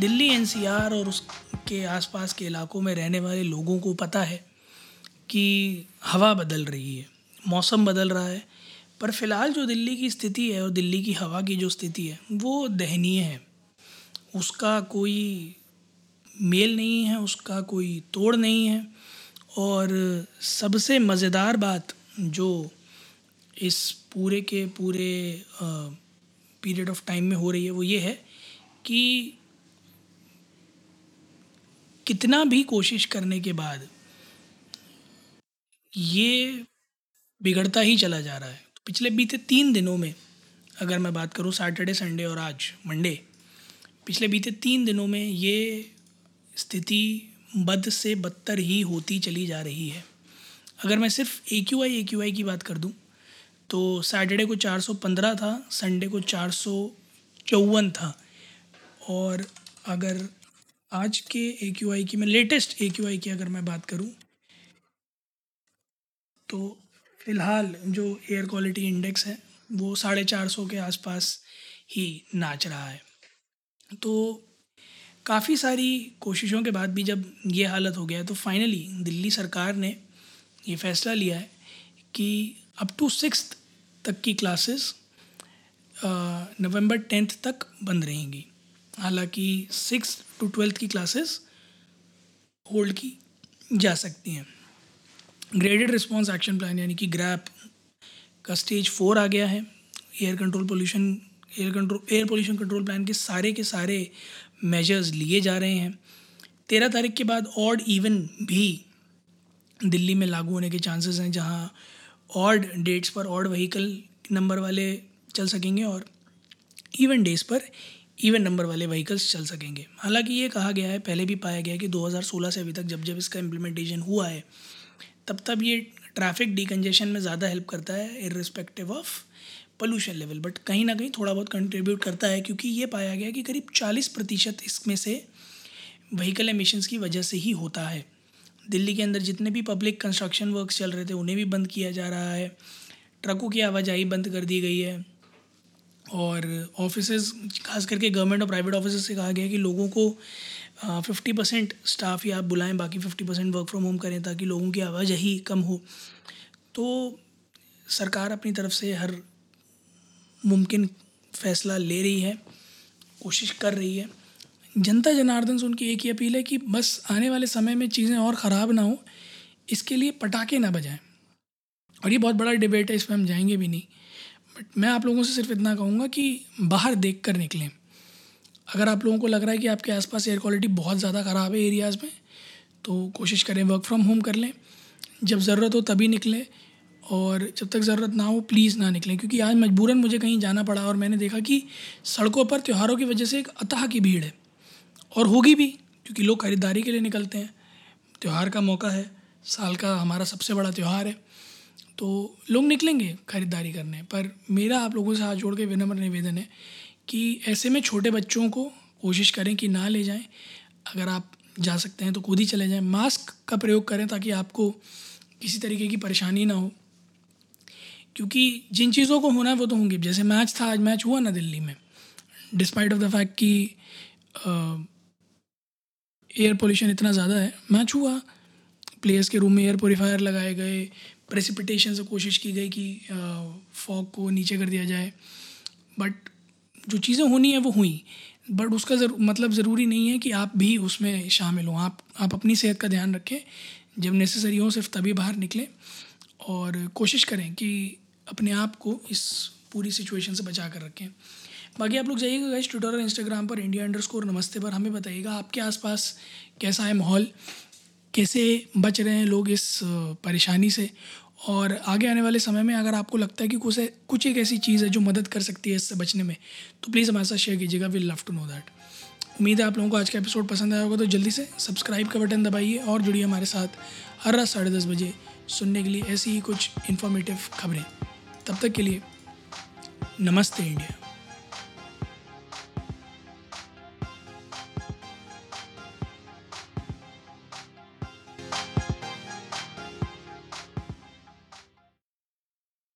Delhi NCR और उसके आसपास के इलाकों में रहने वाले लोगों को पता है कि हवा बदल रही है, मौसम बदल रहा है, पर फ़िलहाल जो दिल्ली की स्थिति है और दिल्ली की हवा की जो स्थिति है, वो दयनीय है। उसका कोई मेल नहीं है, उसका कोई तोड़ नहीं है और सबसे मज़ेदार बात जो इस पूरे के पूरे पीरियड ऑफ़ टाइम में हो रही है वो ये है कि कितना भी कोशिश करने के बाद ये बिगड़ता ही चला जा रहा है। तो पिछले बीते तीन दिनों में, अगर मैं बात करूँ सैटरडे संडे और आज मंडे पिछले बीते तीन दिनों में ये स्थिति बद से बदतर ही होती चली जा रही है। अगर मैं सिर्फ़ ए Q I A Q I की बात कर दूँ तो सैटरडे को 415 था संडे को चार सौ चौवन था। और अगर आज के ए क्यू आई की, मैं लेटेस्ट ए क्यू आई की अगर मैं बात करूँ तो फ़िलहाल जो एयर क्वालिटी इंडेक्स है, वो साढ़े चार सौ के आसपास ही नाच रहा है। तो काफ़ी सारी कोशिशों के बाद भी जब ये हालत हो गया तो फाइनली दिल्ली सरकार ने ये फ़ैसला लिया है कि अप टू सिक्स तक की क्लासेस नवंबर टेंथ तक बंद रहेंगी। हालाँकि सिक्स टू ट्वेल्थ की क्लासेस होल्ड की जा सकती हैं। ग्रेडेड रिस्पॉन्स एक्शन प्लान यानी कि ग्रैप का स्टेज फोर आ गया है। Air control pollution air control air pollution control plan के सारे के सारे मेजर्स लिए जा रहे हैं। तेरह तारीख के बाद ऑड इवन भी दिल्ली में लागू होने के चांसेस हैं, जहाँ ऑड डेट्स पर ऑड व्हीकल नंबर वाले चल सकेंगे और इवन डेज़ पर इवन नंबर वाले व्हीकल्स चल सकेंगे। हालाँकि ये कहा गया है, पहले भी पाया गया है कि 2016 से अभी तक जब जब इसका इम्प्लीमेंटेशन हुआ है, तब तब ये ट्रैफ़िक डिकन्जेशन में ज़्यादा हेल्प करता है irrespective of pollution level but कहीं ना कहीं थोड़ा बहुत कंट्रीब्यूट करता है, क्योंकि ये पाया गया कि करीब चालीस प्रतिशत इसमें से व्हीकल एमिशंस की वजह से ही होता है। दिल्ली के अंदर जितने भी पब्लिक कंस्ट्रक्शन वर्क चल रहे थे, उन्हें भी बंद किया जा रहा है। ट्रकों की आवाजाही बंद कर दी गई है। और ऑफ़िस खास करके गवर्नमेंट और प्राइवेट ऑफ़िस से कहा गया है कि लोगों को फिफ्टी परसेंट स्टाफ ही आप बुलाएँ, बाकी fifty percent work from home करें ताकि लोगों की आवाजाही कम हो। तो सरकार अपनी तरफ़ से हर मुमकिन फ़ैसला ले रही है, कोशिश कर रही है। जनता जनार्दन से उनकी एक ही अपील है कि बस आने वाले समय में चीज़ें और ख़राब ना हो, इसके लिए पटाखे ना बजाएँ। और ये बहुत बड़ा डिबेट है, इस पर हम जाएँगे भी नहीं। बट मैं आप लोगों से सिर्फ़ इतना कहूँगा कि बाहर देख कर निकलें। अगर आप लोगों को लग रहा है कि आपके आसपास एयर क्वालिटी बहुत ज़्यादा ख़राब है एरियाज़ में तो कोशिश करें वर्क फ्रॉम होम कर लें। जब ज़रूरत हो तभी निकलें और जब तक ज़रूरत ना हो प्लीज़ ना निकलें। क्योंकि आज मजबूरन मुझे कहीं जाना पड़ा और मैंने देखा कि सड़कों पर त्यौहारों की वजह से एक अतः की भीड़ है। और होगी भी, क्योंकि लोग ख़रीदारी के लिए निकलते हैं। त्यौहार का मौका है, साल का हमारा सबसे बड़ा त्यौहार है। तो लोग निकलेंगे ख़रीदारी करने, पर मेरा आप लोगों से हाथ जोड़ के विनम्र निवेदन है कि ऐसे में छोटे बच्चों को कोशिश करें कि ना ले जाएँ। अगर आप जा सकते हैं तो खुद ही चले जाएँ। मास्क का प्रयोग करें ताकि आपको किसी तरीके की परेशानी ना हो। क्योंकि जिन चीज़ों को होना है वो तो होंगी। जैसे मैच था, आज मैच हुआ ना दिल्ली में। डिस्पाइट ऑफ़ द फैक्ट कि एयर पोल्यूशन इतना ज़्यादा है, मैच हुआ। प्लेयर्स के रूम में एयर प्योरीफायर लगाए गए प्रेसिपिटेशन से कोशिश की गई कि फॉग को नीचे कर दिया जाए। बट जो चीज़ें होनी है वो हुई। बट उसका जर, मतलब ज़रूरी नहीं है कि आप भी उसमें शामिल हों। आप आप अपनी सेहत का ध्यान रखें। जब नेसेसरी हो सिर्फ़ तभी बाहर निकलें। और कोशिश करें कि अपने आप को इस पूरी सिचुएशन से बचा कर रखें। बाकी आप लोग जाइएगा गाइस ट्विटर और इंस्टाग्राम पर इंडिया अंडर स्कोर नमस्ते पर। हमें बताइएगा आपके आसपास कैसा है माहौल। कैसे बच रहे हैं लोग इस परेशानी से? और आगे आने वाले समय में अगर आपको लगता है कि कुछ कुछ एक ऐसी चीज़ है जो मदद कर सकती है इससे बचने में तो प्लीज़ हमारे साथ शेयर कीजिएगा we love to know that उम्मीद है आप लोगों को आज का एपिसोड पसंद आया होगा तो जल्दी से सब्सक्राइब का बटन दबाइए और जुड़िए हमारे साथ हर रात साढ़े दस बजे सुनने के लिए ऐसी ही कुछ इन्फॉर्मेटिव खबरें। तब तक के लिए नमस्ते इंडिया।